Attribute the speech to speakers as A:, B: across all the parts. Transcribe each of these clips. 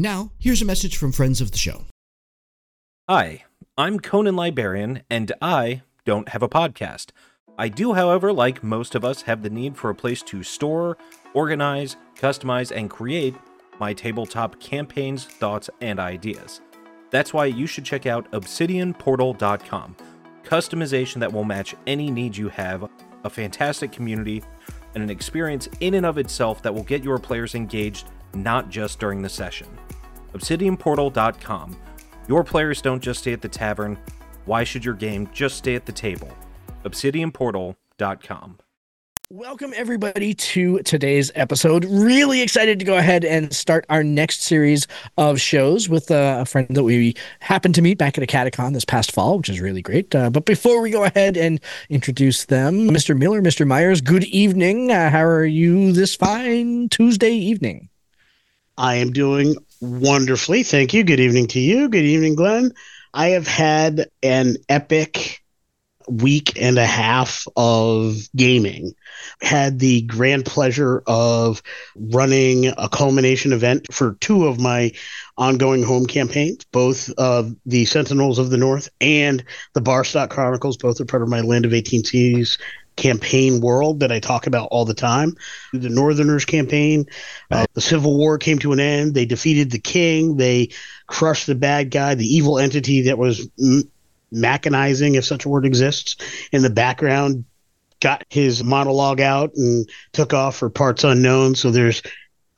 A: Now, here's a message from friends of the show.
B: Hi, I'm Conan Librarian, and I don't have a podcast. I do, however, like most of us, have the need for a place to store, organize, customize, and create my tabletop campaigns, thoughts, and ideas. That's why you should check out obsidianportal.com. Customization that will match any need you have, a fantastic community, and an experience in and of itself that will get your players engaged not just during the session. ObsidianPortal.com. Your players don't just stay at the tavern. Why should your game just stay at the table? ObsidianPortal.com.
A: Welcome, everybody, to today's episode. Really excited to go ahead and start our next series of shows with uh, a friend that we happened to meet back at Acadecon this past fall, which is really great. Uh, but before we go ahead and introduce them, Mr. Miller, Mr. Myers, good evening. Uh, how are you this fine Tuesday evening?
C: I am doing wonderfully. Thank you. Good evening to you. Good evening, Glenn. I have had an epic week and a half of gaming. Had the grand pleasure of running a culmination event for two of my ongoing home campaigns, both of the Sentinels of the North and the Barstock Chronicles. Both are part of my Land of 18 series campaign world that I talk about all the time. The Northerners campaign, uh, the Civil War came to an end. They defeated the king. They crushed the bad guy, the evil entity that was m- mechanizing, if such a word exists, in the background. Got his monologue out and took off for parts unknown. So there's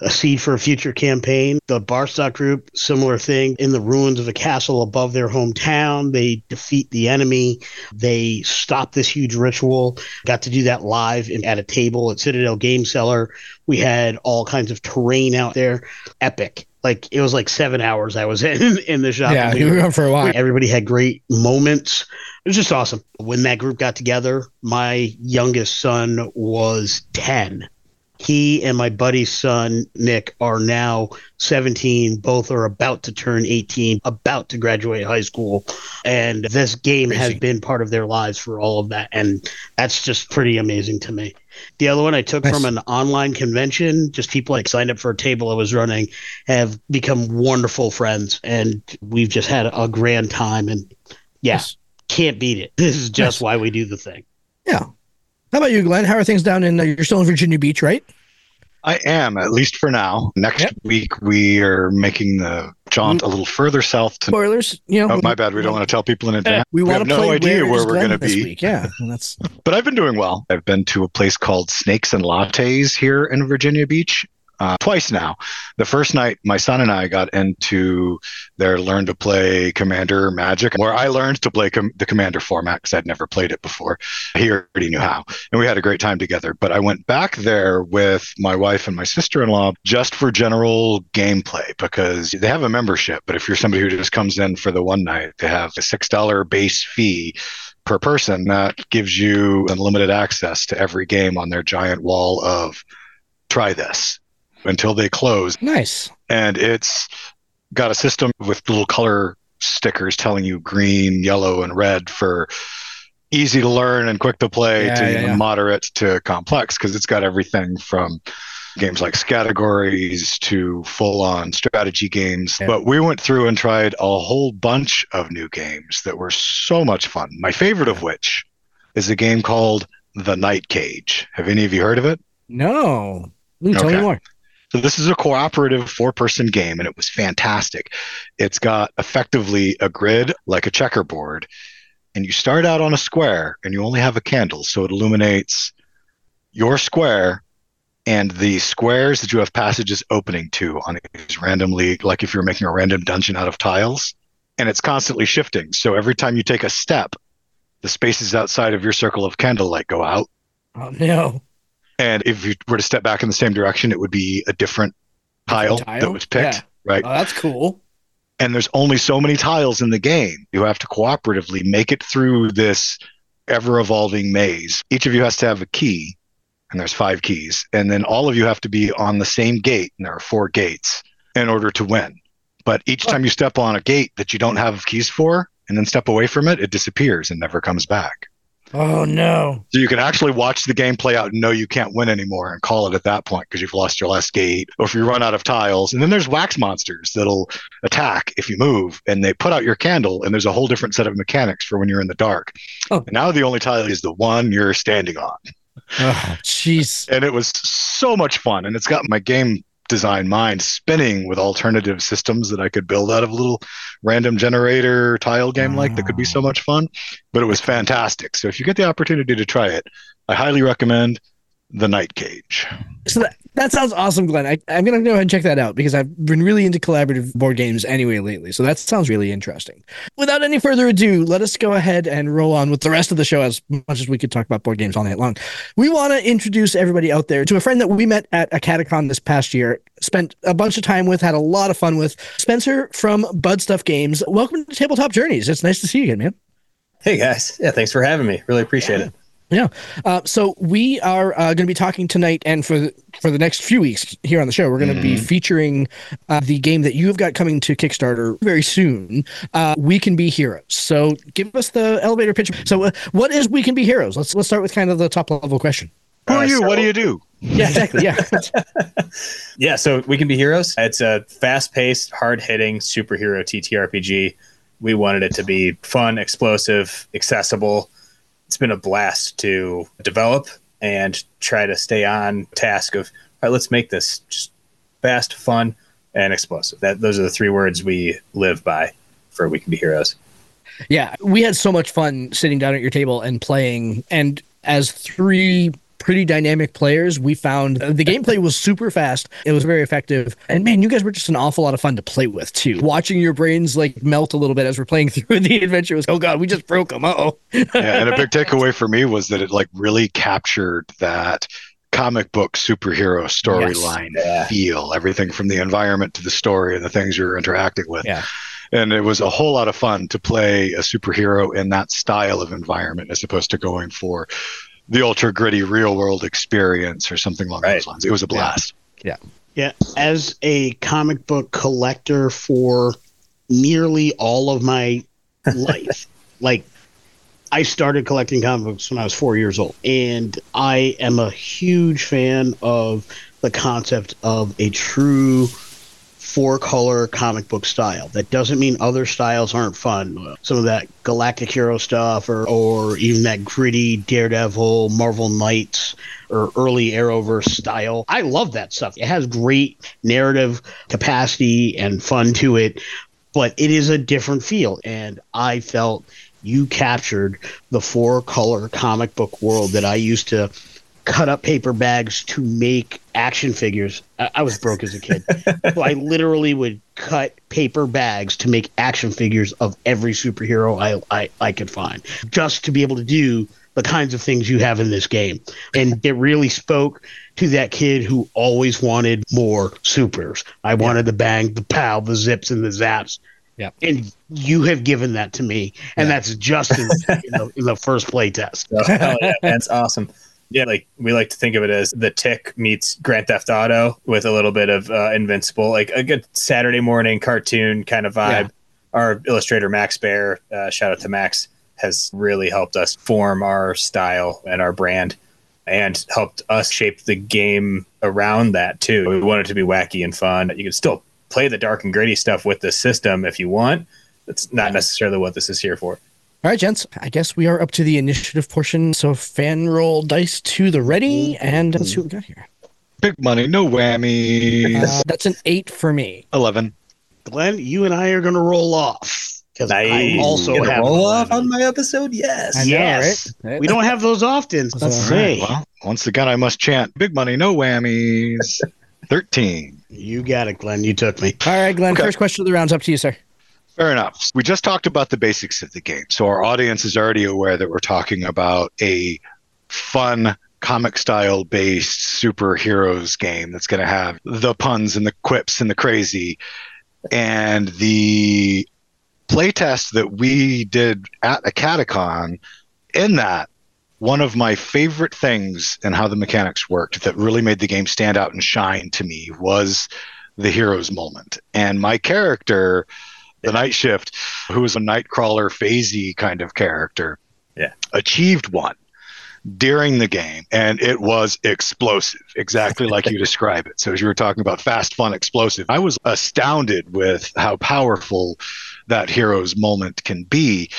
C: a seed for a future campaign. The Barstock group, similar thing, in the ruins of a castle above their hometown. They defeat the enemy. They stop this huge ritual. Got to do that live in, at a table at Citadel Game Cellar. We had all kinds of terrain out there. Epic. Like it was like seven hours I was in in the shop.
A: Yeah, you were for a while.
C: Everybody had great moments. It was just awesome. When that group got together, my youngest son was 10 he and my buddy's son Nick are now 17. Both are about to turn 18, about to graduate high school, and this game
A: Crazy.
C: has been part of their lives for all of that, and that's just pretty amazing to me. The other one I took
A: Nice.
C: from an online convention, just people like signed up for a table I was running, have become wonderful friends, and we've just had a grand time, and yeah,
A: Yes.
C: can't beat it. This is just
A: Nice.
C: why we do the thing.
A: Yeah. How about you, Glenn? How are things down in? Uh, you're still in Virginia Beach, right?
D: I am, at least for now. Next
A: Yep.
D: week, we are making the jaunt a little further south to.
A: Spoilers, you know.
D: Oh, my bad. We don't want to tell people in advance.
A: We want
D: have no idea
A: Where
D: where we're going to be.
A: week. Yeah, that's
D: But I've been doing well. I've been to a place called Snakes and Lattes here in Virginia Beach uh, twice now. The first night, my son and I got into their Learn to Play Commander Magic, where I learned to play com- the Commander format because I'd never played it before. He already knew how. And we had a great time together. But I went back there with my wife and my sister in law just for general gameplay because they have a membership. But if you're somebody who just comes in for the one night, they have a $6 base fee per person that gives you unlimited access to every game on their giant wall of try this until they close
A: nice.
D: and it's got a system with little color stickers telling you green, yellow, and red for easy to learn and quick to play
A: Yeah,
D: to
A: yeah,
D: moderate to complex because it's got everything from games like categories to full on strategy games.
A: Yeah.
D: But we went through and tried a whole bunch of new games that were so much fun. My favorite of which is a game called The Night Cage. Have any of you heard of it?
A: No. Ooh, tell me
D: Okay.
A: more.
D: So this is a cooperative four-person game, and it was fantastic. It's got effectively a grid like a checkerboard, and you start out on a square, and you only have a candle, so it illuminates your square and the squares that you have passages opening to on these randomly, like if you're making a random dungeon out of tiles, and it's constantly shifting. So every time you take a step, the spaces outside of your circle of candlelight go out.
A: Oh no.
D: And if you were to step back in the same direction, it would be a different tile,
A: tile?
D: that was picked,
A: Yeah.
D: right?
A: Oh, that's cool.
D: and there's only so many tiles in the game. You have to cooperatively make it through this ever evolving maze. Each of you has to have a key, and there's five keys. And then all of you have to be on the same gate, and there are four gates in order to win. But each time you step on a gate that you don't have keys for, and then step away from it, it disappears and never comes back.
A: Oh no.
D: So you can actually watch the game play out and know you can't win anymore and call it at that point because you've lost your last gate or if you run out of tiles. And then there's wax monsters that'll attack if you move and they put out your candle and there's a whole different set of mechanics for when you're in the dark.
A: Oh.
D: And now the only tile is the one you're standing on.
A: Oh, jeez.
D: And it was so much fun. And it's got my game design mind spinning with alternative systems that I could build out of a little random generator tile game like that could be so much fun. But it was fantastic. So if you get the opportunity to try it, I highly recommend The Night Cage.
A: So that, that sounds awesome, Glenn. I, I'm gonna go ahead and check that out because I've been really into collaborative board games anyway lately. So that sounds really interesting. Without any further ado, let us go ahead and roll on with the rest of the show. As much as we could talk about board games all night long, we want to introduce everybody out there to a friend that we met at Acadecon this past year. Spent a bunch of time with, had a lot of fun with Spencer from Bud Stuff Games. Welcome to Tabletop Journeys. It's nice to see you again, man.
E: Hey guys, yeah, thanks for having me. Really appreciate it.
A: Yeah. Uh, so we are uh, going to be talking tonight, and for the, for the next few weeks here on the show, we're going to be featuring uh, the game that you have got coming to Kickstarter very soon. Uh, we can be heroes. So give us the elevator pitch. So uh, what is We Can Be Heroes? Let's let's start with kind of the top level question.
D: Who are
E: Uh,
D: you?
E: so-
D: what do you do?
A: Yeah, exactly. Yeah.
E: Yeah, so we can be heroes. It's a fast-paced, hard-hitting superhero TTRPG. We wanted it to be fun, explosive, accessible. It's been a blast to develop and try to stay on task of all right, let's make this just fast, fun, and explosive. That those are the three words we live by for We Can Be Heroes.
A: Yeah, we had so much fun sitting down at your table and playing. And as three pretty dynamic players, we found uh, the gameplay was super fast. It was very effective. And man, you guys were just an awful lot of fun to play with too. Watching your brains like melt a little bit as we're playing through the adventure was, oh God, we just broke them. Oh,
D: yeah, and a big takeaway for me was that it like really captured that comic book superhero storyline
E: Yeah.
D: feel everything from the environment to the story and the things you're interacting with
A: Yeah.
D: and it was a whole lot of fun to play a superhero in that style of environment as opposed to going for the ultra gritty real world experience or something along
E: Right.
D: those lines it was a blast
C: Yeah. Yeah, as a comic book collector for nearly all of my life, like I started collecting comic books when I was four years old, and I am a huge fan of the concept of a true four color comic book style. That doesn't mean other styles aren't fun. Some of that Galactic Hero stuff, or or even that gritty Daredevil, Marvel Knights, or early Arrowverse style. I love that stuff. It has great narrative capacity and fun to it, but it is a different feel. And I felt you captured the four color comic book world that I used to cut up paper bags to make action figures. I, I was broke as a kid. so I literally would cut paper bags to make action figures of every superhero I, I, I could find just to be able to do the kinds of things you have in this game. And it really spoke to that kid who always wanted more supers. I wanted the bang, the pow, the zips, and the zaps.
A: Yeah.
C: And you have given that to me. And
A: Yeah.
C: that's just in, in, the, in the first play test.
E: Hell yeah, oh, it's awesome. Yeah, like we like to think of it as the Tick meets Grand Theft Auto with a little bit of uh, Invincible, like a good Saturday morning cartoon kind of vibe.
A: Yeah.
E: Our illustrator Max Bear, uh, shout out to Max, has really helped us form our style and our brand, and helped us shape the game around that too. We want it to be wacky and fun. You can still play the dark and gritty stuff with the system if you want. That's not necessarily what this is here for.
A: All right, gents. I guess we are up to the initiative portion. So Fanroll dice to the ready, and let's see what we got here.
D: Big money, no whammies.
A: Uh, that's an eight for me.
D: 11.
C: Glenn, you and I are going to roll off because I
E: Nice.
C: also
E: Gonna
C: have
E: roll
C: an
E: off
C: 11.
E: on my episode. Yes.
A: Know,
C: Yes.
A: right?
C: We don't have those often. Let's
A: all
C: see.
D: Well, once again, I must chant big money, no whammies. 13.
C: You got it, Glenn. You took me.
A: All right, Glenn.
D: Okay.
A: First question of the round's up to you, sir.
D: Fair enough. We just talked about the basics of the game. So our audience is already aware that we're talking about a fun comic style based superheroes game that's going to have the puns and the quips and the crazy. And the playtest that we did at Acadecon in that one of my favorite things and how the mechanics worked that really made the game stand out and shine to me was the hero's moment. And my character the night shift, who was a nightcrawler phasey kind of character,
E: Yeah.
D: achieved one during the game, and it was explosive, exactly like you describe it. So as you were talking about fast, fun, explosive, I was astounded with how powerful that hero's moment can be.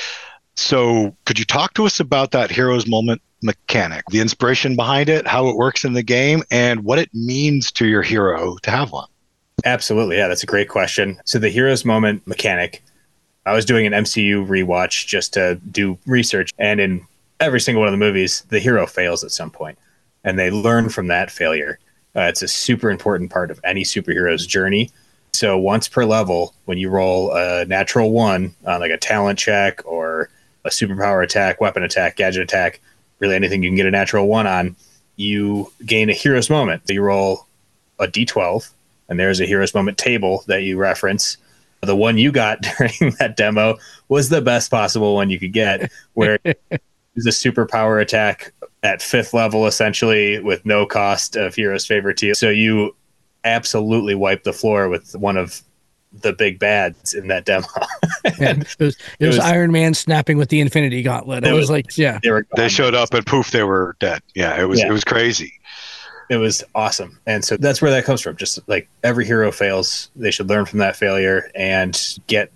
D: So could you talk to us about that hero's moment mechanic, the inspiration behind it, how it works in the game, and what it means to your hero to have one?
E: Absolutely. Yeah, that's a great question. So the hero's moment mechanic, I was doing an MCU rewatch just to do research, and in every single one of the movies, the hero fails at some point, and they learn from that failure. Uh, it's a super important part of any superhero's journey. So once per level, when you roll a natural one on like a talent check or a superpower attack, weapon attack, gadget attack, really anything you can get a natural one on, you gain a hero's moment. So You roll a d12 and there's a heroes moment table that you reference. The one you got during that demo was the best possible one you could get, where it's a superpower attack at fifth level, essentially with no cost of hero's favor to you. So you absolutely wipe the floor with one of the big bads in that demo.
A: And it was, it was
E: was-
A: Iron Man snapping with the Infinity Gauntlet. It
E: It
A: was
E: was-
A: like, yeah.
E: they were
D: They showed up and poof, they were dead. Yeah, it was
E: Yeah.
D: it was crazy.
E: It was awesome. And so that's where that comes from. Just like every hero fails, they should learn from that failure and get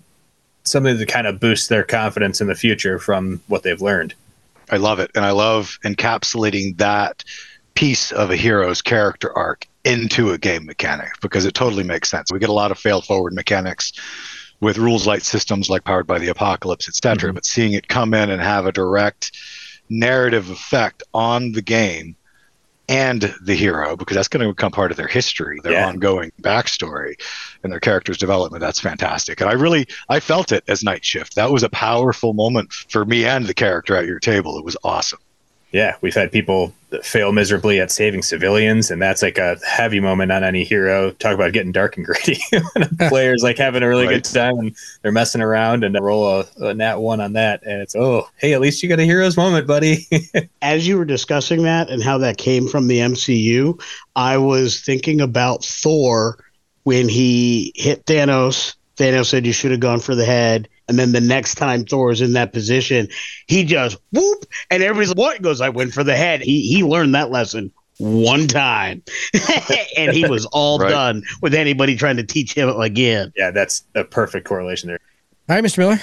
E: something to kind of boost their confidence in the future from what they've learned.
D: I love it. And I love encapsulating that piece of a hero's character arc into a game mechanic because it totally makes sense. We get a lot of fail forward mechanics with rules light systems like powered by the apocalypse, etc.
E: Mhm.
D: But seeing it come in and have a direct narrative effect on the game and the hero, because that's going to become part of their history, their
E: Yeah.
D: ongoing backstory and their character's development. That's fantastic. And I really I felt it as Night Shift. That was a powerful moment for me and the character at your table. It was awesome.
E: Yeah, we've had people fail miserably at saving civilians, and that's like a heavy moment on any hero. Talk about getting dark and gritty. when a player's like having a really
D: Right.
E: good time and they're messing around and roll a, a nat one on that, and it's oh, hey, at least you got a hero's moment, buddy.
C: As you were discussing that and how that came from the MCU, I was thinking about Thor when he hit Thanos. Thanos said you should have gone for the head. And then the next time Thor is in that position, he just whoop, and everybody's like, what? He goes, I went for the head. He he learned that lesson one time, and he was all
D: Right.
C: done with anybody trying to teach him again.
E: yeah, that's a perfect correlation there.
A: All right, Mr. Miller.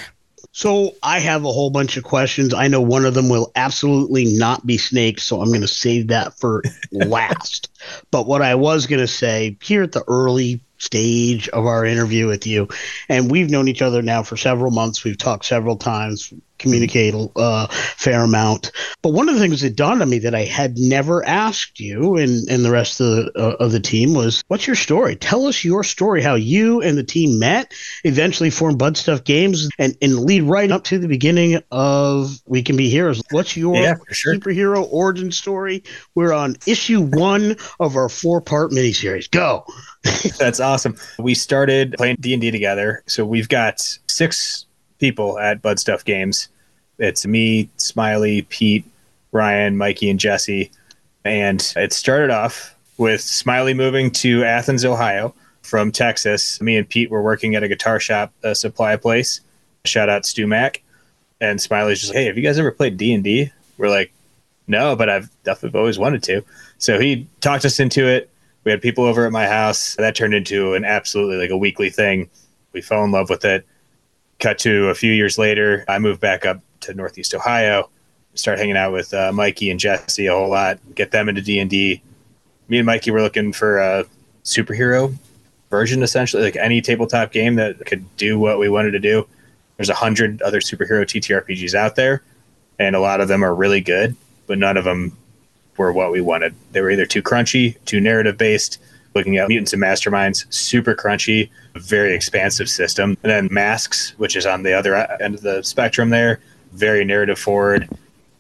C: So I have a whole bunch of questions. I know one of them will absolutely not be snakes, so I'm going to save that for last. But what I was going to say here at the early stage of our interview with you, and we've known each other now for several months. We've talked several times, communicate a uh, fair amount. But one of the things that dawned on me that I had never asked you and, and the rest of the, uh, of the team was, what's your story? Tell us your story, how you and the team met, eventually formed Bud Stuff Games, and, and lead right up to the beginning of We Can Be Heroes. What's your
E: Yeah, sure.
C: superhero origin story? We're on issue one of our four part miniseries. Go.
E: That's awesome. We started playing D and D together, so we've got six people at Bud Stuff Games. It's me, Smiley, Pete, Ryan, Mikey, and Jesse. And it started off with Smiley moving to Athens, Ohio from Texas. Me and Pete were working at a guitar shop, a supply place. Shout out StewMac. And Smiley's just like, hey, have you guys ever played D&D? We're like, no, but I've definitely always wanted to. So he talked us into it. We had people over at my house. That turned into an absolutely like a weekly thing. We fell in love with it. Cut to a few years later, I moved back up to Northeast Ohio. Start hanging out with uh, Mikey and Jesse a whole lot. Get them into D and D. Me and Mikey were looking for a superhero version, essentially, like any tabletop game that could do what we wanted to do. There's a hundred other superhero TTRPGs out there, and a lot of them are really good, but none of them were what we wanted. They were either too crunchy, too narrative based. Looking at Mutants and Masterminds, super crunchy, very expansive system. And then Masks, which is on the other end of the spectrum there, very narrative forward.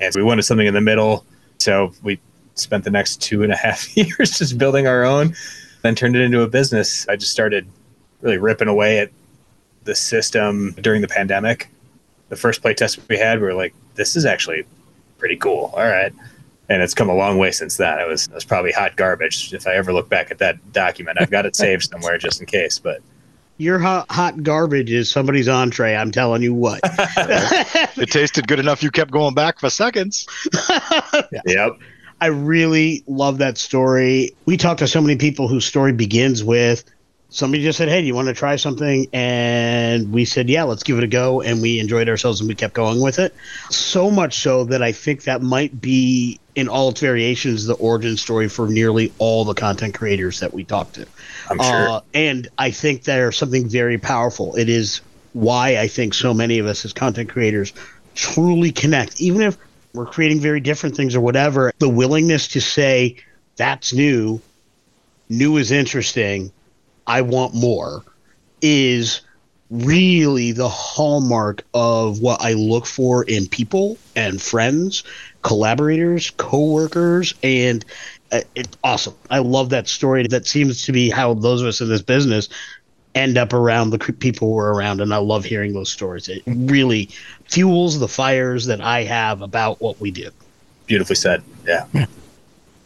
E: And so we wanted something in the middle. So we spent the next two and a half years just building our own, then turned it into a business. I just started really ripping away at the system during the pandemic. The first playtest we had, we were like, this is actually pretty cool. All right and it's come a long way since then. It was it was probably hot garbage. If I ever look back at that document, I've got it saved somewhere just in case. But
C: your hot, hot garbage is somebody's entree. I'm telling you what.
D: it tasted good enough. You kept going back for seconds.
E: yeah. Yep.
C: I really love that story. We talked to so many people whose story begins with somebody just said, Hey, do you want to try something? And we said, Yeah, let's give it a go. And we enjoyed ourselves and we kept going with it. So much so that I think that might be, in all its variations, the origin story for nearly all the content creators that we talked to.
E: I'm sure. Uh,
C: and I think there's something very powerful. It is why I think so many of us as content creators truly connect, even if we're creating very different things or whatever. The willingness to say, That's new, new is interesting I want more is really the hallmark of what I look for in people and friends, collaborators, coworkers, and uh, it's awesome. I love that story. That seems to be how those of us in this business end up around the people we're around, and I love hearing those stories. It really fuels the fires that I have about what we do.
E: Beautifully said. Yeah.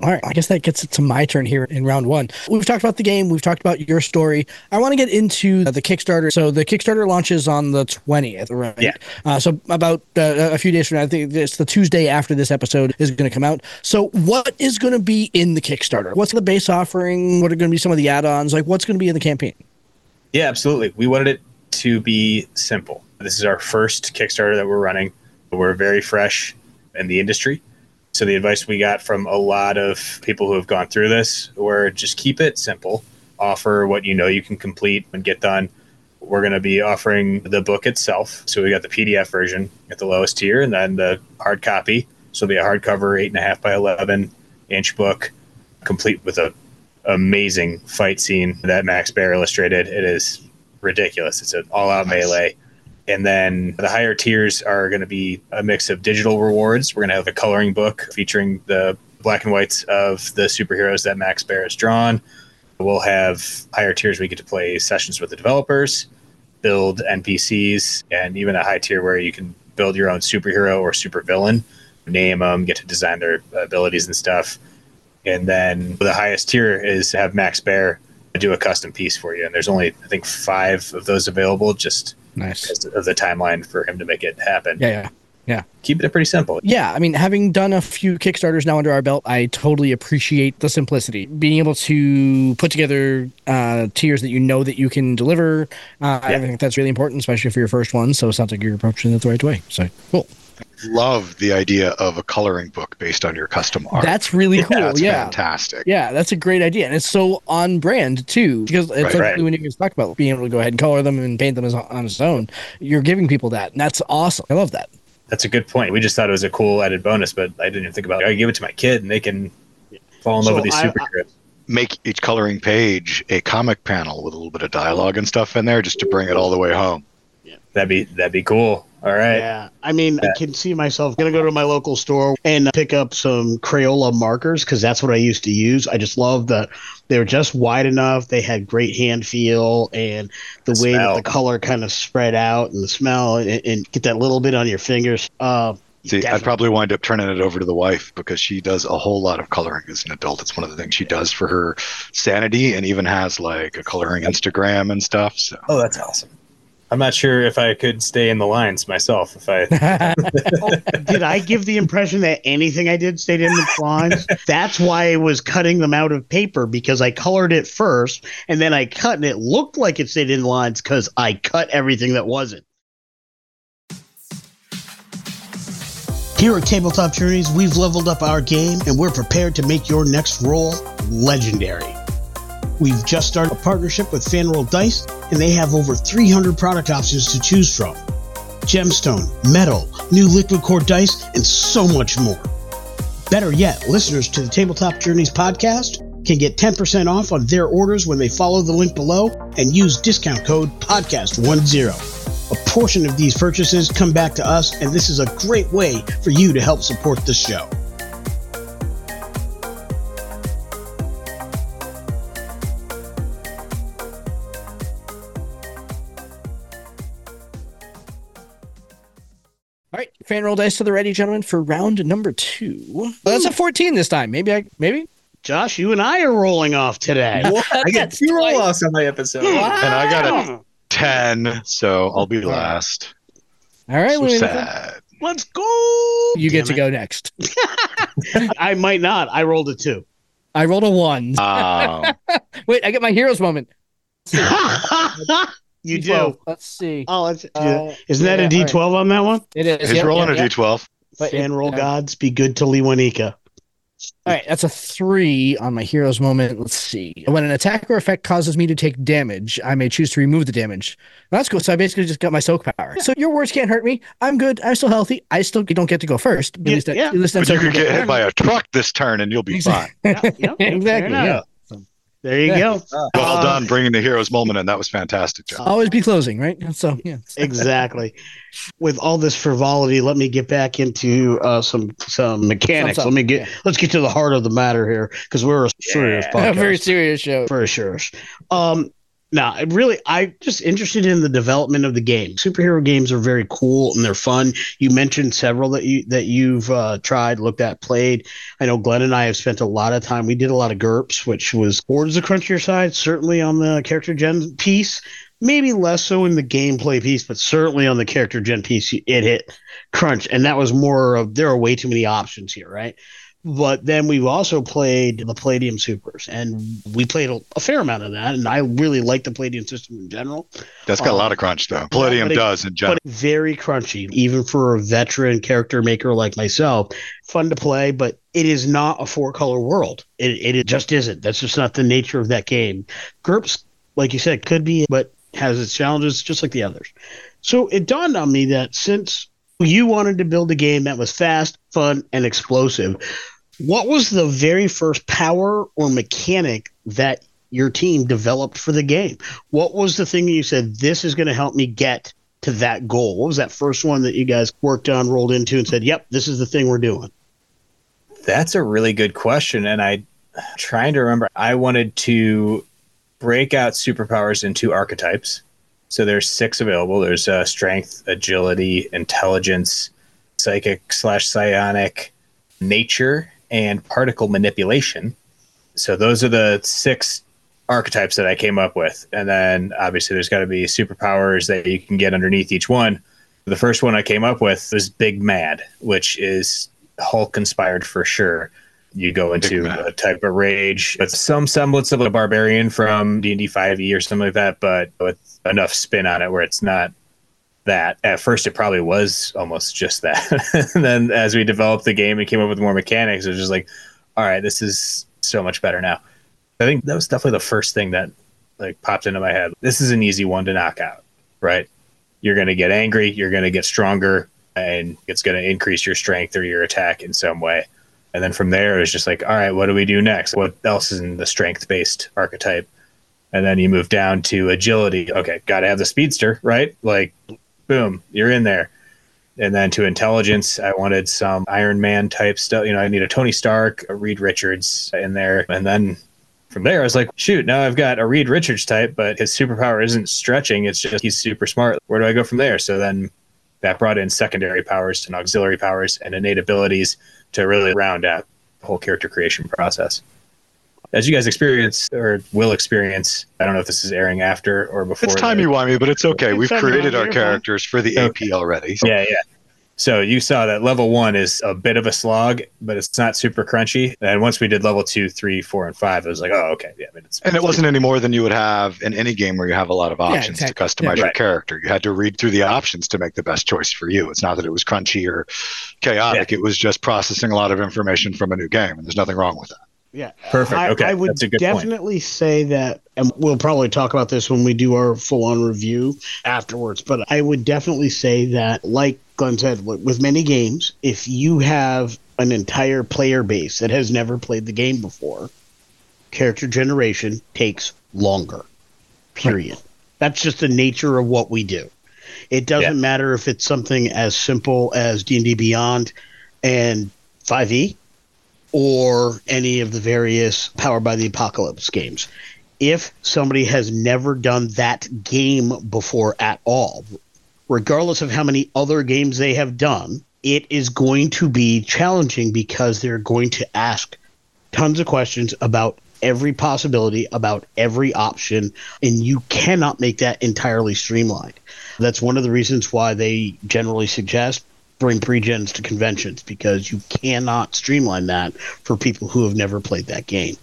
A: All right, I guess that gets it to my turn here in round one. We've talked about the game, we've talked about your story. I want to get into the Kickstarter. So the Kickstarter launches on the 20th, right?
E: Yeah.
A: Uh, so about uh, a few days from now, I think it's the Tuesday after this episode is going to come out. So what is going to be in the Kickstarter? What's the base offering? What are going to be some of the add-ons? Like what's going to be in the campaign?
E: Yeah, absolutely. We wanted it to be simple. This is our first Kickstarter that we're running. We're very fresh in the industry so the advice we got from a lot of people who have gone through this were just keep it simple, offer what you know you can complete and get done. We're going to be offering the book itself. So we got the PDF version at the lowest tier, and then the hard copy. So it'll be a hardcover, eight and a half by eleven inch book, complete with a amazing fight scene that Max Bear illustrated. It is ridiculous. It's an all out nice. melee. And then the higher tiers are going to be a mix of digital rewards. We're going to have a coloring book featuring the black and whites of the superheroes that Max Bear has drawn. We'll have higher tiers we get to play sessions with the developers, build NPCs, and even a high tier where you can build your own superhero or supervillain, name them, get to design their abilities and stuff. And then the highest tier is to have Max Bear do a custom piece for you. And there's only, I think, five of those available just
A: Nice.
E: Of the timeline for him to make it happen.
A: Yeah, yeah. Yeah.
E: Keep it pretty simple.
A: Yeah. I mean, having done a few Kickstarters now under our belt, I totally appreciate the simplicity. Being able to put together uh, tiers that you know that you can deliver. Uh, yeah. I think that's really important, especially for your first one. So it sounds like you're approaching it the right way. So cool
D: love the idea of a coloring book based on your custom art.
A: That's really cool. That's yeah,
D: fantastic.
A: Yeah, that's a great idea, and it's so on brand too. Because it's right, like right. when you talk about being able to go ahead and color them and paint them as, on its own, you're giving people that, and that's awesome. I love that.
E: That's a good point. We just thought it was a cool added bonus, but I didn't even think about it. I give it to my kid, and they can fall in so love with these superheroes.
D: Make each coloring page a comic panel with a little bit of dialogue and stuff in there, just to bring it all the way home.
E: Yeah, that'd be that'd be cool. All right.
C: Yeah. I mean, I can see myself going to go to my local store and pick up some Crayola markers because that's what I used to use. I just love that they were just wide enough. They had great hand feel and the, the way smell. that the color kind of spread out and the smell and, and, get that little bit on your fingers. Uh,
D: See, I'd probably wind up turning it over to the wife because she does a whole lot of coloring as an adult. It's one of the things she does for her sanity and even has like a coloring Instagram and stuff. So
E: Oh, that's awesome. I'm not sure if I could stay in the lines myself. If I
C: Did I give the impression that anything I did stayed in the lines? That's why I was cutting them out of paper because I colored it first and then I cut and it looked like it stayed in the lines because I cut everything that wasn't. Here at Tabletop Journeys, we've leveled up our game and we're prepared to make your next roll legendary. We've just started a partnership with Fanroll Dice, and they have over 300 product options to choose from gemstone, metal, new liquid core dice, and so much more. Better yet, listeners to the Tabletop Journeys podcast can get 10% off on their orders when they follow the link below and use discount code podcast10. A portion of these purchases come back to us, and this is a great way for you to help support the show.
A: All right, fan roll dice to the ready, gentlemen, for round number two. Well, that's a 14 this time. Maybe I maybe.
C: Josh, you and I are rolling off today.
E: I get two roll offs on my episode. Hmm.
D: and I got a ten, so I'll be last.
A: All right,
D: So sad.
C: Let's go.
A: you get to
C: it.
A: go next.
C: I might not. I rolled a two.
A: I rolled a one.
D: Oh,
A: Wait, I get my hero's moment.
C: You
A: D12.
C: do.
A: Let's see.
C: Oh, that's,
A: Uh,
C: isn't that
A: yeah,
C: a D twelve on that one?
A: It is.
D: he's
A: Yep,
D: rolling
A: yep,
D: a
A: yep.
D: d12.
A: But
C: Fanroll
A: uh,
C: gods, be good to Liwanika.
A: All right, that's a three on my hero's moment. Let's see. When an attack or effect causes me to take damage, I may choose to remove the damage. That's cool. So I basically just got my soak power. So your words can't hurt me. I'm good. I'm still healthy. I still don't get to go first. At
C: Yeah,
A: least,
C: yeah.
A: at least
D: But you could get hit by a truck this turn and you'll be fine.
A: Exactly. Yeah,
C: There you
A: Yeah.
C: go.
D: Well
C: Uh,
D: done bringing the hero's moment in. That was fantastic, John.
A: Always be closing, right? So yeah.
C: exactly. With all this frivolity, let me get back into uh, some some mechanics.
A: Some-
C: let me get
A: yeah.
C: let's get to the heart of the matter here because we're a serious
E: Yeah.
A: A
C: podcast.
A: very serious show.
C: for sure. Um, now, I really, I'm just interested in the development of the game. Superhero games are very cool and they're fun. You mentioned several that you that you've uh, tried, looked at, played. I know Glenn and I have spent a lot of time. We did a lot of GURPS, which was towards the crunchier side, certainly on the character gen piece. Maybe less so in the gameplay piece, but certainly on the character gen piece, it hit crunch, and that was more of there are way too many options here, right? But then we've also played the Palladium Supers, and we played a, a fair amount of that. And I really like the Palladium system in general,
D: That's got a lot of um, crunch, though. Palladium
C: but it-
D: does in general.
C: but very crunchy, even for a veteran character maker like myself. Fun to play, but it is not a four color world. It, it just isn't. That's just not the nature of that game. GURPS, like you said, could be, but has its challenges just like the others. So it dawned on me that since you wanted to build a game that was fast, fun, and explosive, what was the very first power or mechanic that your team developed for the game? What was the thing you said, this is going to help me get to that goal? What was that first one that you guys worked on, rolled into, and said, yep, this is the thing we're doing?
E: That's a really good question, and I trying to remember. I wanted to break out superpowers into archetypes. So there's six available. There's uh, strength, agility, intelligence, psychic slash psionic, nature, and particle manipulation. So those are the six archetypes that I came up with, and then obviously there's got to be superpowers that you can get underneath each one. The first one I came up with was Big Mad, which is Hulk inspired for sure. You go into a type of rage with some semblance of a barbarian from D and D five E or something like that, but with enough spin on it where it's not that. At first, it probably was almost just that. and then as we developed the game and came up with more mechanics, it was just like, all right, this is so much better now. I think that was definitely the first thing that like popped into my head. This is an easy one to knock out, right? You're going to get angry, you're going to get stronger, and it's going to increase your strength or your attack in some way. And then from there, it's just like, all right, what do we do next? What else is in the strength based archetype? And then you move down to agility. Okay, got to have the speedster, right? Like, boom, you're in there. And then to intelligence, I wanted some Iron Man type stuff. You know, I need a Tony Stark, a Reed Richards in there. And then from there, I was like, shoot, now I've got a Reed Richards type, but his superpower isn't stretching. It's just he's super smart. Where do I go from there? So then that brought in secondary powers and auxiliary powers and innate abilities to really round out the whole character creation process. As you guys experience or will experience, I don't know if this is airing after or before.
D: It's time
E: the-
D: you want me, but it's okay.
C: It's
D: We've created our
C: me, you're fine.
D: characters for the AP already.
E: Yeah, yeah. So you saw that level one is a bit of a slog, but it's not super crunchy. And once we did level two, three, four, and five, it was like, oh, okay, yeah. I mean, it's
D: And it wasn't any more than you would have in any game where you have a lot of
A: Yeah,
D: options
A: exactly.
D: to customize
E: Yeah.
D: your
E: Right.
D: character. You had to read through the options to make the best choice for you. It's not that it was crunchy or chaotic. It was just processing a lot of information from a new game, and there's nothing wrong with that.
C: Yeah.
E: Perfect.
C: I,
E: Okay,
C: I would
E: that's a good point.
C: definitely say that, and we'll probably talk about this when we do our full on review afterwards, but I would definitely say that, like Glenn said, with many games, if you have an entire player base that has never played the game before, character generation takes longer. Period. That's just the nature of what we do. It doesn't
E: Yeah.
C: matter if it's something as simple as D&D Beyond and 5e or any of the various Powered by the Apocalypse games. If somebody has never done that game before at all, regardless of how many other games they have done, it is going to be challenging because they're going to ask tons of questions about every possibility, about every option, and you cannot make that entirely streamlined. That's one of the reasons why they generally suggest bring pre-gens to conventions because you cannot streamline that for people who have never played that game.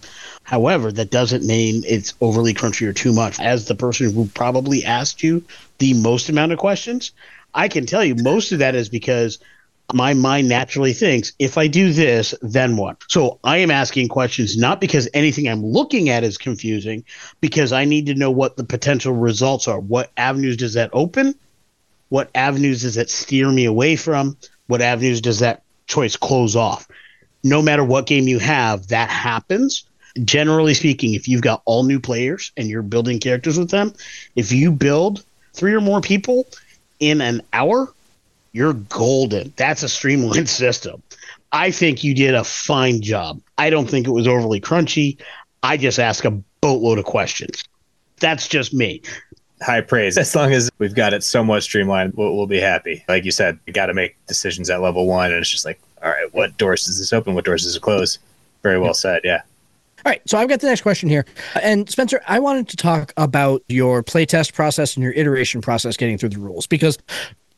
C: However, that doesn't mean it's overly crunchy or too much. As the person who probably asked you the most amount of questions, I can tell you most of that is because my mind naturally thinks if I do this, then what? So I am asking questions not because anything I'm looking at is confusing, because I need to know what the potential results are. What avenues does that open? What avenues does that steer me away from? What avenues does that choice close off? No matter what game you have, that happens. Generally speaking, if you've got all new players and you're building characters with them, if you build three or more people in an hour, you're golden. That's a streamlined system. I think you did a fine job. I don't think it was overly crunchy. I just ask a boatload of questions. That's just me.
E: High praise. As long as we've got it somewhat streamlined, we'll, we'll be happy. Like you said, you got to make decisions at level one, and it's just like, all right, what doors does this open? What doors does it close? Very well said. Yeah.
A: All right, so I've got the next question here. Uh, and Spencer, I wanted to talk about your playtest process and your iteration process getting through the rules because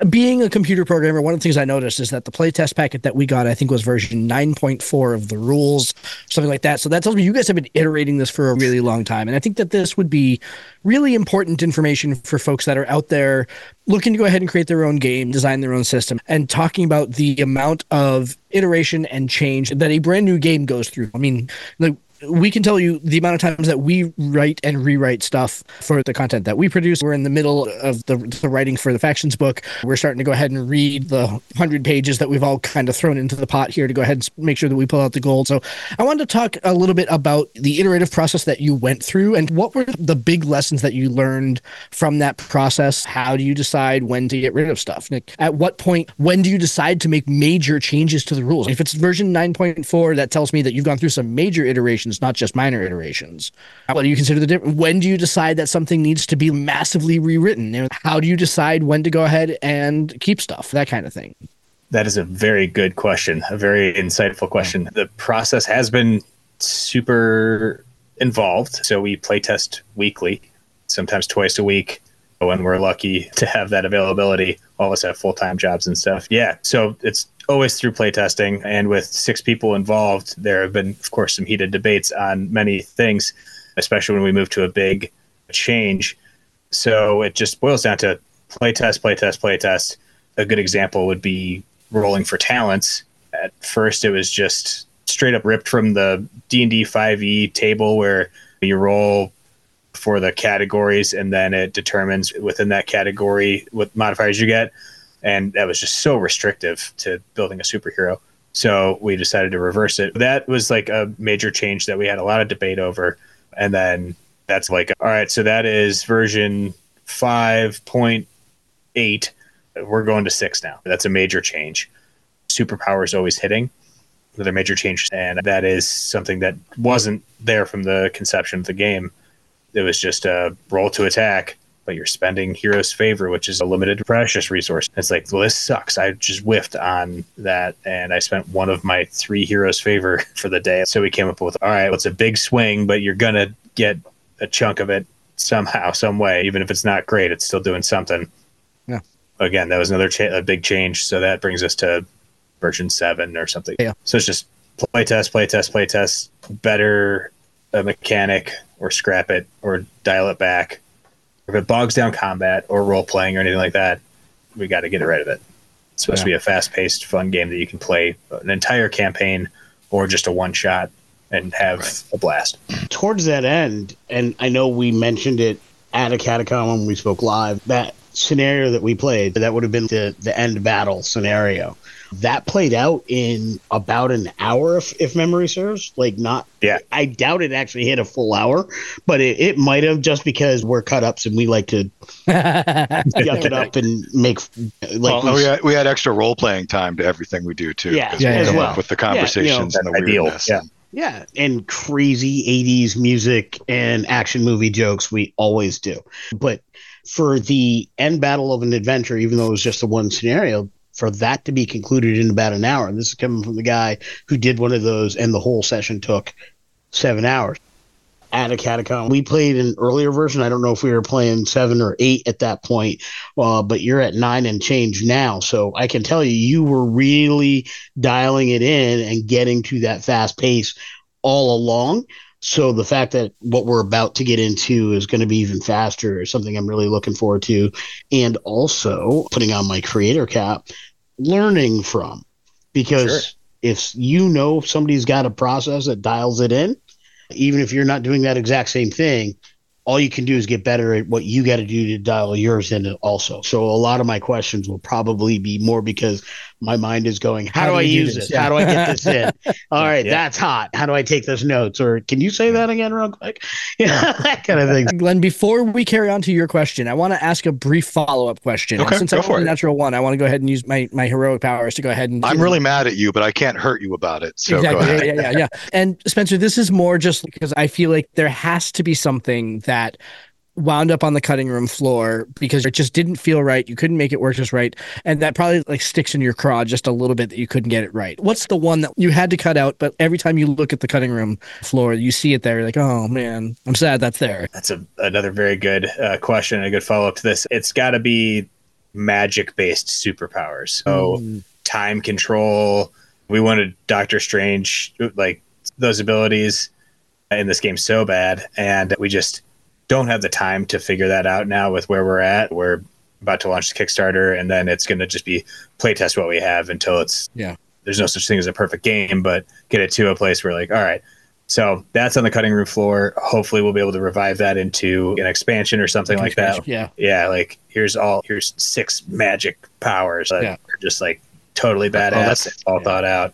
A: being a computer programmer, one of the things I noticed is that the playtest packet that we got, I think, was version 9.4 of the rules, something like that. So that tells me you guys have been iterating this for a really long time. And I think that this would be really important information for folks that are out there looking to go ahead and create their own game, design their own system, and talking about the amount of iteration and change that a brand new game goes through. I mean, like we can tell you the amount of times that we write and rewrite stuff for the content that we produce. We're in the middle of the, the writing for the factions book. We're starting to go ahead and read the 100 pages that we've all kind of thrown into the pot here to go ahead and make sure that we pull out the gold. So I wanted to talk a little bit about the iterative process that you went through and what were the big lessons that you learned from that process. How do you decide when to get rid of stuff? Nick, at what point, when do you decide to make major changes to the rules? If it's version 9.4, that tells me that you've gone through some major iterations, not just minor iterations. What do you consider the difference? When do you decide that something needs to be massively rewritten? How do you decide when to go ahead and keep stuff? That kind of thing.
E: That is a very good question, a very insightful question. The process has been super involved. So we playtest weekly, sometimes twice a week when we're lucky to have that availability. All of us have full time jobs and stuff. Yeah. So it's always through playtesting. And with six people involved, there have been, of course, some heated debates on many things, especially when we move to a big change. So it just boils down to playtest, playtest, playtest. A good example would be rolling for talents. At first, it was just straight up ripped from the D and D five E table where you roll for the categories and then it determines within that category what modifiers you get. And that was just so restrictive to building a superhero. So we decided to reverse it. That was like a major change that we had a lot of debate over. And then that's like, all right, so that is version 5.8. We're going to six now. That's a major change. Superpower is always hitting. Another major change. And that is something that wasn't there from the conception of the game. It was just a roll to attack, but you're spending Hero's Favor, which is a limited precious resource. It's like, well, this sucks. I just whiffed on that, and I spent one of my three Hero's Favor for the day. So we came up with, all right, well, it's a big swing, but you're gonna get a chunk of it somehow, some way, even if it's not great, it's still doing something.
A: Yeah.
E: Again, that was another cha- a big change. So that brings us to version seven or something.
A: Yeah.
E: So it's just play test, play test, play test, better a mechanic or scrap it or dial it back. If it bogs down combat or role playing or anything like that, we got to get rid of it. It's supposed to be a fast paced, fun game that you can play an entire campaign or just a one shot and have a blast.
C: towards that end, and I know we mentioned it at Acadecon when we spoke live, that scenario that we played, that would have been the, the end battle scenario. That played out in about an hour, if, if memory serves. Like, not,
E: Yeah.
C: I doubt it actually hit a full hour, but it, it might have just because we're cut ups and we like to yuck it up and make like
D: well,
C: we-
D: we, had, we had extra role playing time to everything we do too.
C: Yeah,
D: 'cause
A: yeah,
D: we
A: as
D: come
C: well.
D: up with the
C: Yeah, you know,
D: conversations and the
E: that's ideal, yeah.
C: Yeah, and crazy 80s music and action movie jokes we always do. But for the end battle of an adventure, even though it was just a one scenario, for that to be concluded in about an hour, this is coming from the guy who did one of those, and the whole session took seven hours. At Acadecon, we played an earlier version. I don't know if we were playing seven or eight at that point, uh, but you're at nine and change now. So I can tell you, you were really dialing it in and getting to that fast pace all along. So the fact that what we're about to get into is going to be even faster is something I'm really looking forward to. And also putting on my creator cap, learning from. Because
E: Sure.
C: if you know somebody's got a process that dials it in, even if you're not doing that exact same thing, all you can do is get better at what you got to do to dial yours in also. So a lot of my questions will probably be more because my mind is going, how, do I use
A: this?
C: this?
A: Yeah.
C: How do I get this in? All right,
E: Yeah.
C: that's hot. How do I take those notes? Or can you say that again real quick? Yeah, that kind of thing.
A: Glenn, before we carry on to your question, I want to ask a brief follow up question.
D: Okay,
A: Since
D: go
A: I'm
D: for
A: a
D: it.
A: natural one, I want to go ahead and use my, my heroic powers to go ahead and.
D: I'm really mad at you, but I can't hurt you about it. So
A: exactly.
D: go ahead.
A: Yeah, yeah, yeah, yeah. And Spencer, this is more just because I feel like there has to be something that wound up on the cutting room floor because it just didn't feel right. You couldn't make it work just right. And that probably like sticks in your craw just a little bit that you couldn't get it right. What's the one that you had to cut out, but every time you look at the cutting room floor, you see it there, you're like, oh man, I'm sad that's there.
E: That's a, another very good uh, question, a good follow up to this. It's got to be magic based superpowers. So
A: Mm.
E: time control. We wanted Doctor Strange, like those abilities in this game so bad, and we just don't have the time to figure that out now with where we're at. We're about to launch the Kickstarter, and then it's going to just be playtest what we have until it's
A: Yeah.
E: There's no such thing as a perfect game, but get it to a place where like, all right, so that's on the cutting room floor. Hopefully, we'll be able to revive that into an expansion or something like that.
A: Yeah.
E: Yeah, like here's all here's six magic powers that
A: Yeah.
E: are just like totally badass. all thought out.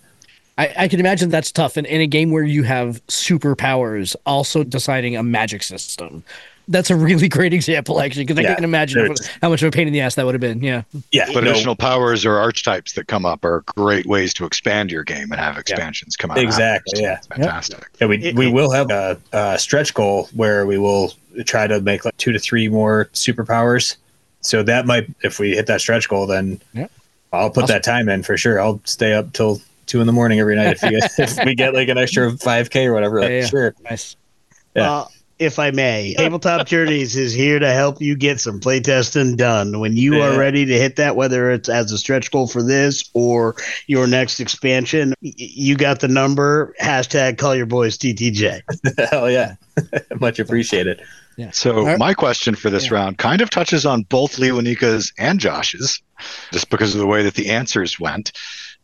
A: I, I can imagine that's tough. And in a game where you have superpowers, also deciding a magic system. That's a really great example, actually, because I
E: Yeah,
A: can imagine
E: there's-
A: how much of a pain in the ass that would have been. Yeah.
E: Yeah,
D: But
E: no,
D: additional powers or archetypes that come up are great ways to expand your game and have expansions come out.
E: Exactly,
D: afterwards.
E: yeah.
D: Fantastic.
E: yeah, we
C: It-
E: we
C: it-
E: will have a, a stretch goal where we will try to make like two to three more superpowers. So that might, if we hit that stretch goal, then
A: Yeah.
E: I'll put
A: Awesome.
E: that time in for sure. I'll stay up till two in the morning every night if, you if we get like an extra five k or whatever.
A: Yeah, yeah.
E: Sure.
A: Nice.
E: Yeah.
C: Uh, if I may, Tabletop Journeys is here to help you get some playtesting done. When you
E: Yeah.
C: are ready to hit that, whether it's as a stretch goal for this or your next expansion, y- you got the number. Hashtag call your boys TTJ.
E: Hell yeah, much appreciated.
D: So
A: Alright.
D: my question for this
A: Yeah.
D: round kind of touches on both Leonika's and Josh's, just because of the way that the answers went.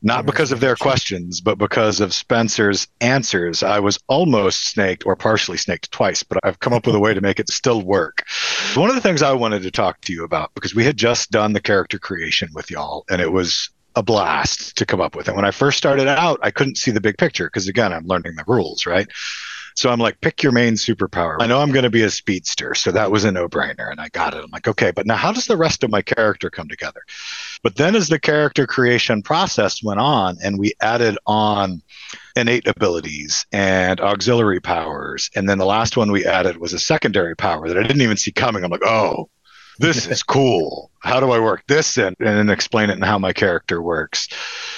D: Not because of their questions, but because of Spencer's answers. I was almost snaked or partially snaked twice, but I've come up with a way to make it still work. One of the things I wanted to talk to you about, because we had just done the character creation with y'all, and it was a blast to come up with. And when I first started out, I couldn't see the big picture because, again, I'm learning the rules, right? So I'm like, pick your main superpower. I know I'm going to be a speedster, so that was a no brainer, and I got it. I'm like, okay, but now how does the rest of my character come together? But then as the character creation process went on and we added on innate abilities and auxiliary powers, and then the last one we added was a secondary power that I didn't even see coming. I'm like, oh, this is cool. How do I work this in? And then explain it and how my character works.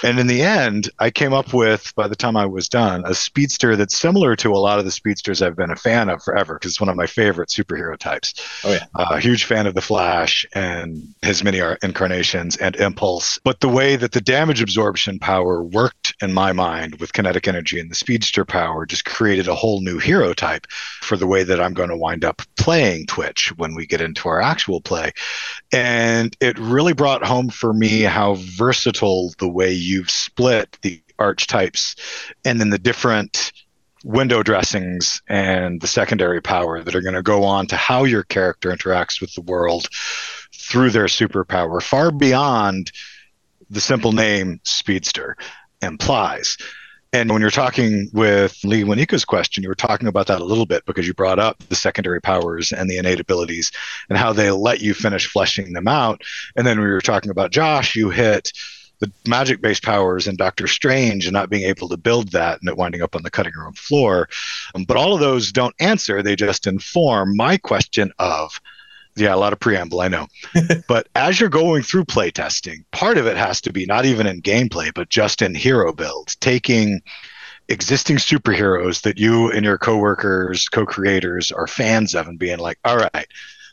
D: And in the end, I came up with, by the time I was done, a speedster that's similar to a lot of the speedsters I've been a fan of forever because it's one of my favorite superhero types.
E: Oh, yeah.
D: A uh, huge fan of The Flash and his many incarnations and Impulse. But the way that the damage absorption power worked in my mind with kinetic energy and the speedster power just created a whole new hero type for the way that I'm going to wind up playing Twitch when we get into our actual play. And it really brought home for me how versatile the way you've split the archetypes and then the different window dressings and the secondary power that are going to go on to how your character interacts with the world through their superpower, far beyond the simple name Speedster implies. And when you're talking with Leonika's question, you were talking about that a little bit because you brought up the secondary powers and the innate abilities and how they let you finish fleshing them out. And then we were talking about Josh, you hit the magic based powers and Doctor Strange and not being able to build that and it winding up on the cutting room floor. But all of those don't answer, they just inform my question of yeah, a lot of preamble, I know. but as you're going through playtesting, part of it has to be not even in gameplay, but just in hero builds, taking existing superheroes that you and your coworkers, co-creators are fans of and being like, all right,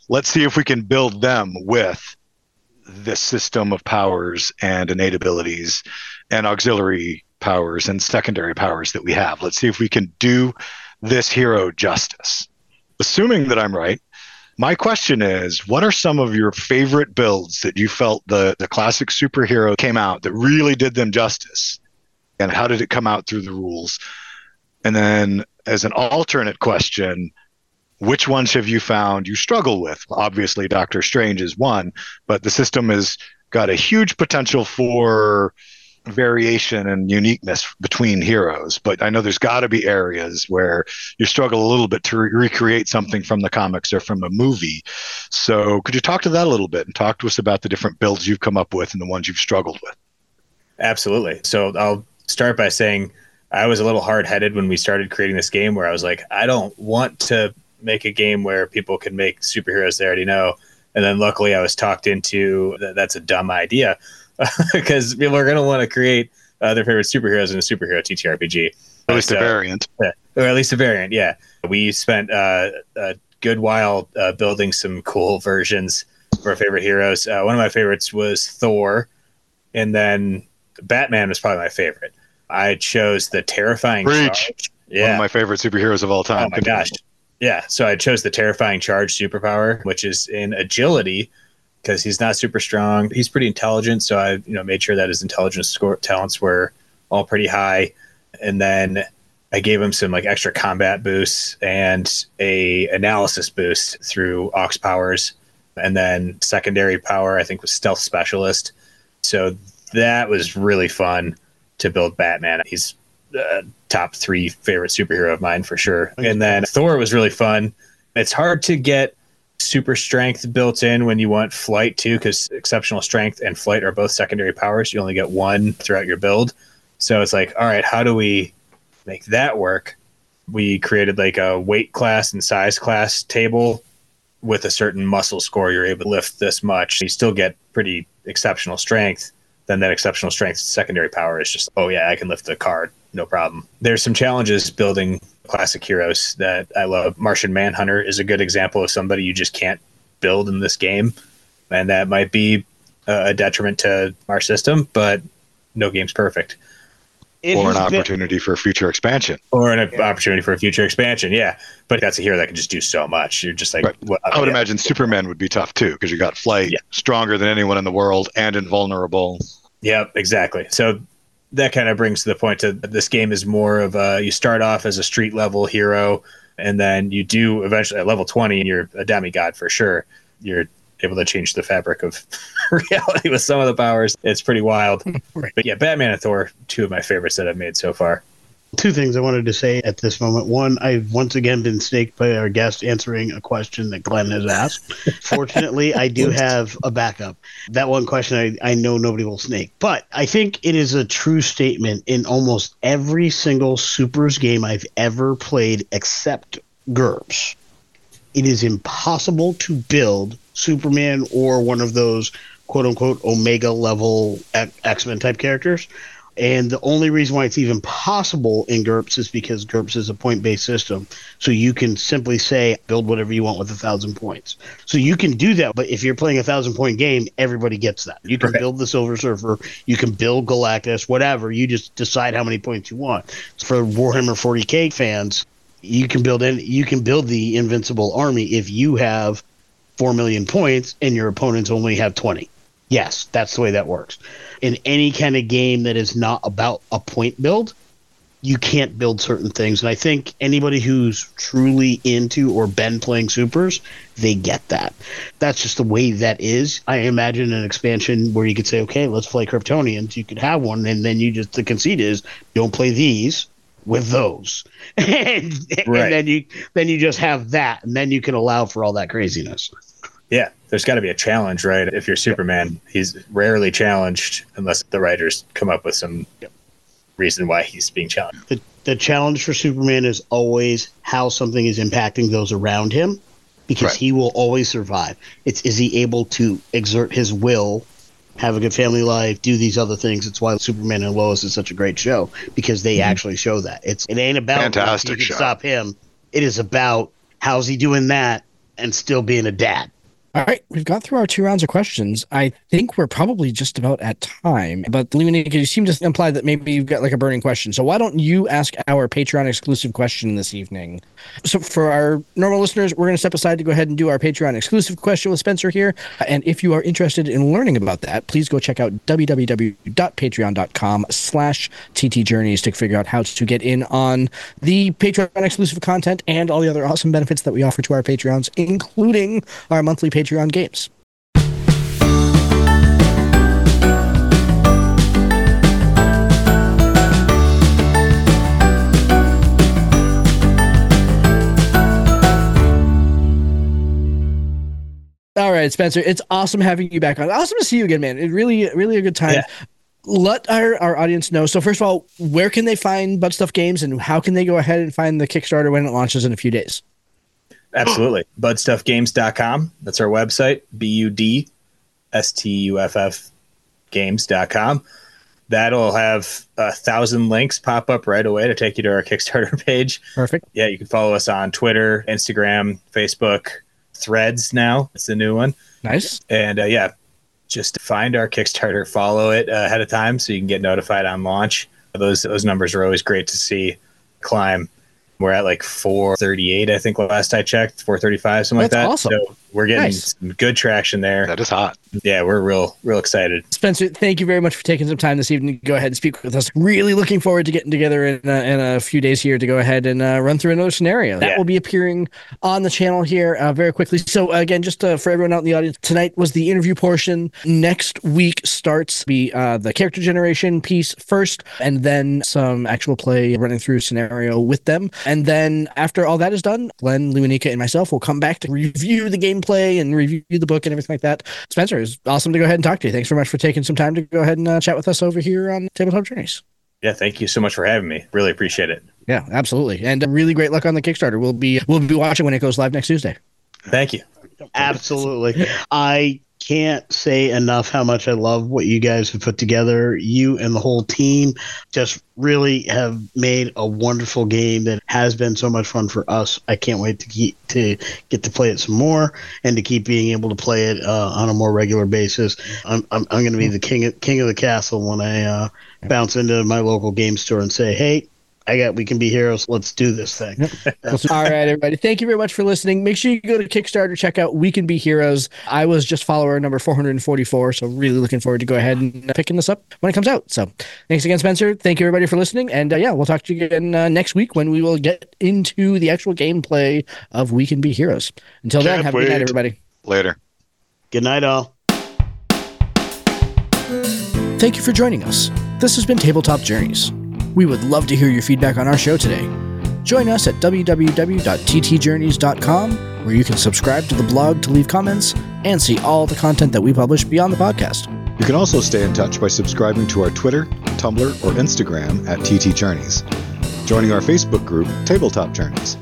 D: let's see if we can build them with this system of powers and innate abilities and auxiliary powers and secondary powers that we have. Let's see if we can do this hero justice. Assuming that I'm right, my question is, what are some of your favorite builds that you felt the, the classic superhero came out that really did them justice? And how did it come out through the rules? And then, as an alternate question, which ones have you found you struggle with? Obviously, Doctor Strange is one, but the system has got a huge potential for variation and uniqueness between heroes but i know there's got to be areas where you struggle a little bit to re- recreate something from the comics or from a movie. So could you talk to that a little bit and talk to us about the different builds you've come up with and the ones you've struggled with?
E: Absolutely. So i'll start by saying i was a little hard-headed when we started creating this game where i was like i don't want to make a game where people can make superheroes they already know. And then luckily i was talked into that that's a dumb idea because people are going to want to create uh, their favorite superheroes in a superhero TTRPG.
D: At least so, a variant.
E: Yeah, or at least a variant, yeah. We spent uh, a good while uh, building some cool versions of our favorite heroes. Uh, one of my favorites was Thor, and then Batman was probably my favorite. I chose the terrifying
D: Breach. Charge. Yeah. One of my favorite superheroes of all time.
E: Oh my gosh. Yeah. So I chose the terrifying charge superpower, which is in agility, because he's not super strong. He's pretty intelligent, so I you know made sure that his intelligence score talents were all pretty high, and then I gave him some like extra combat boosts and a analysis boost through aux powers, and then secondary power I think was stealth specialist. So that was really fun to build Batman. He's uh, top three favorite superhero of mine for sure. And then Thor was really fun. It's hard to get super strength built in when you want flight too, because exceptional strength and flight are both secondary powers. You only get one throughout your build. So it's like, all right, how do we make that work? We created like a weight class and size class table with a certain muscle score. You're able to lift this much. You still get pretty exceptional strength. Then that exceptional strength secondary power is just, oh yeah, I can lift the card, no problem. There's some challenges building classic heroes that I love. Martian Manhunter is a good example of somebody you just can't build in this game, and that might be uh, a detriment to our system. But no game's perfect.
D: It or an opportunity been, for a future expansion.
E: Or an yeah. opportunity for a future expansion, yeah. But that's a hero that can just do so much. You're just like, right.
D: well, I would yeah. imagine Superman would be tough too because you got flight, yeah. stronger than anyone in the world, and invulnerable.
E: Yep, exactly. So that kind of brings to the point to this game is more of a you start off as a street level hero and then you do eventually at level 20 you're a demigod for sure. You're able to change the fabric of reality with some of the powers. It's pretty wild. Right. but yeah batman and thor two of my favorites that i've made so far
C: Two things I wanted to say at this moment. One, I've once again been snaked by our guest answering a question that Glenn has asked. Fortunately, I do have a backup. That one question I, I know nobody will snake. But I think it is a true statement in almost every single Supers game I've ever played except GURPS. It is impossible to build Superman or one of those quote unquote Omega level X Men type characters. And the only reason why it's even possible in GURPS is because GURPS is a point based system. So you can simply say, build whatever you want with a thousand points. So you can do that. But if you're playing a thousand point game, everybody gets that. You can right. build the Silver Surfer, you can build Galactus, whatever. You just decide how many points you want. For Warhammer 40K fans, you can build any, you can build the invincible army if you have 4 million points and your opponents only have 20. Yes, that's the way that works. In any kind of game that is not about a point build, you can't build certain things. And I think anybody who's truly into or been playing supers, they get that. That's just the way that is. I imagine an expansion where you could say, okay, let's play Kryptonians. You could have one, and then you just the conceit is don't play these with those, and, right. and then you then you just have that, and then you can allow for all that craziness.
E: Yeah, there's got to be a challenge, right? If you're Superman, he's rarely challenged unless the writers come up with some yep. reason why he's being challenged.
C: The, the challenge for Superman is always how something is impacting those around him because right. he will always survive. It's is he able to exert his will, have a good family life, do these other things. It's why Superman and Lois is such a great show because they mm-hmm. actually show that. It's it ain't about
D: fantastic
C: you can stop him. It is about how's he doing that and still being a dad.
A: All right, we've got through our two rounds of questions. I think we're probably just about at time. But Leonika, you seem to imply that maybe you've got like a burning question. So why don't you ask our Patreon exclusive question this evening? So for our normal listeners, we're going to step aside to go ahead and do our Patreon exclusive question with Spencer here. And if you are interested in learning about that, please go check out www.patreon.com slash ttjourneys to figure out how to get in on the Patreon exclusive content and all the other awesome benefits that we offer to our Patreons, including our monthly Patreon Patreon games. All right, Spencer, it's awesome having you back on. Awesome to see you again, man. It really, really a good time. Yeah. Let our, our audience know. So, first of all, where can they find Bud Stuff Games and how can they go ahead and find the Kickstarter when it launches in a few days?
E: Absolutely. Budstuffgames.com. That's our website. B U D S T U F F games.com. That'll have a thousand links pop up right away to take you to our Kickstarter page.
A: Perfect.
E: Yeah, you can follow us on Twitter, Instagram, Facebook, Threads now. It's the new one.
A: Nice.
E: And uh, yeah, just find our Kickstarter, follow it ahead of time so you can get notified on launch. Those those numbers are always great to see climb we're at like 438, I think last I checked, 435, something That's like that.
A: Awesome.
E: So we're getting nice. some good traction there.
D: That is hot.
E: Yeah, we're real, real excited.
A: Spencer, thank you very much for taking some time this evening to go ahead and speak with us. Really looking forward to getting together in, uh, in a few days here to go ahead and uh, run through another scenario. That yeah. will be appearing on the channel here uh, very quickly. So, again, just uh, for everyone out in the audience, tonight was the interview portion. Next week starts be uh, the character generation piece first, and then some actual play running through scenario with them. And then after all that is done, Glenn, Leonika, and myself will come back to review the gameplay and review the book and everything like that. Spencer, it's awesome to go ahead and talk to you. Thanks very much for taking some time to go ahead and uh, chat with us over here on Tabletop Journeys.
E: Yeah, thank you so much for having me. Really appreciate it.
A: Yeah, absolutely. And uh, really great luck on the Kickstarter. We'll be we'll be watching when it goes live next Tuesday.
E: Thank you.
C: Absolutely. I can't say enough how much I love what you guys have put together. You and the whole team just really have made a wonderful game that has been so much fun for us. I can't wait to keep to get to play it some more and to keep being able to play it uh, on a more regular basis. I'm I'm, I'm going to be the king of, king of the castle when I uh, bounce into my local game store and say, "Hey, I got we can be heroes. Let's do this thing.
A: All right, everybody. Thank you very much for listening. Make sure you go to Kickstarter, check out We Can Be Heroes. I was just follower number 444, so really looking forward to go ahead and picking this up when it comes out. So thanks again, Spencer. Thank you everybody for listening. And uh, yeah, we'll talk to you again uh, next week when we will get into the actual gameplay of We Can Be Heroes. Until Can't then, have wait. a good night, everybody.
D: Later.
C: Good night, all.
A: Thank you for joining us. This has been Tabletop Journeys. We would love to hear your feedback on our show today. Join us at www.ttjourneys.com, where you can subscribe to the blog to leave comments and see all the content that we publish beyond the podcast.
D: You can also stay in touch by subscribing to our Twitter, Tumblr, or Instagram at TT Journeys, joining our Facebook group, Tabletop Journeys,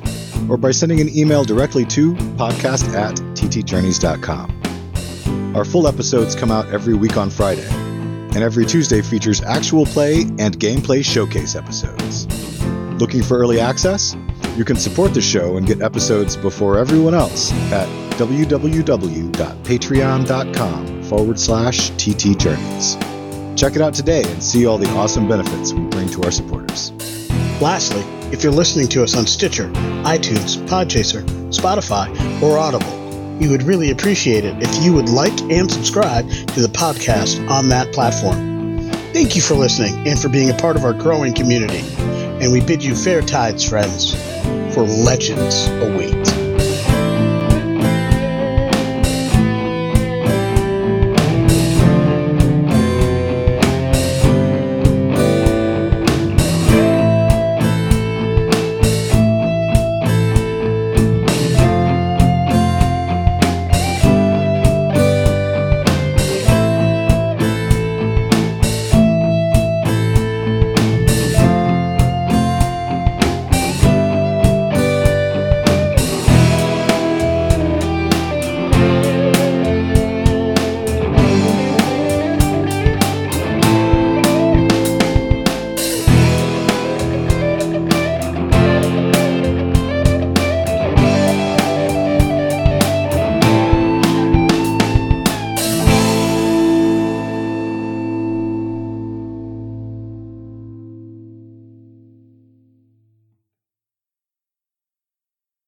D: or by sending an email directly to podcast at ttjourneys.com. Our full episodes come out every week on Friday, and every Tuesday features actual play and gameplay showcase episodes. Looking for early access? You can support the show and get episodes before everyone else at www.patreon.com forward slash ttjourneys. Check it out today and see all the awesome benefits we bring to our supporters.
C: Lastly, if you're listening to us on Stitcher, iTunes, Podchaser, Spotify, or Audible, we would really appreciate it if you would like and subscribe to the podcast on that platform. Thank you for listening and for being a part of our growing community. And we bid you fair tides, friends, for legends await.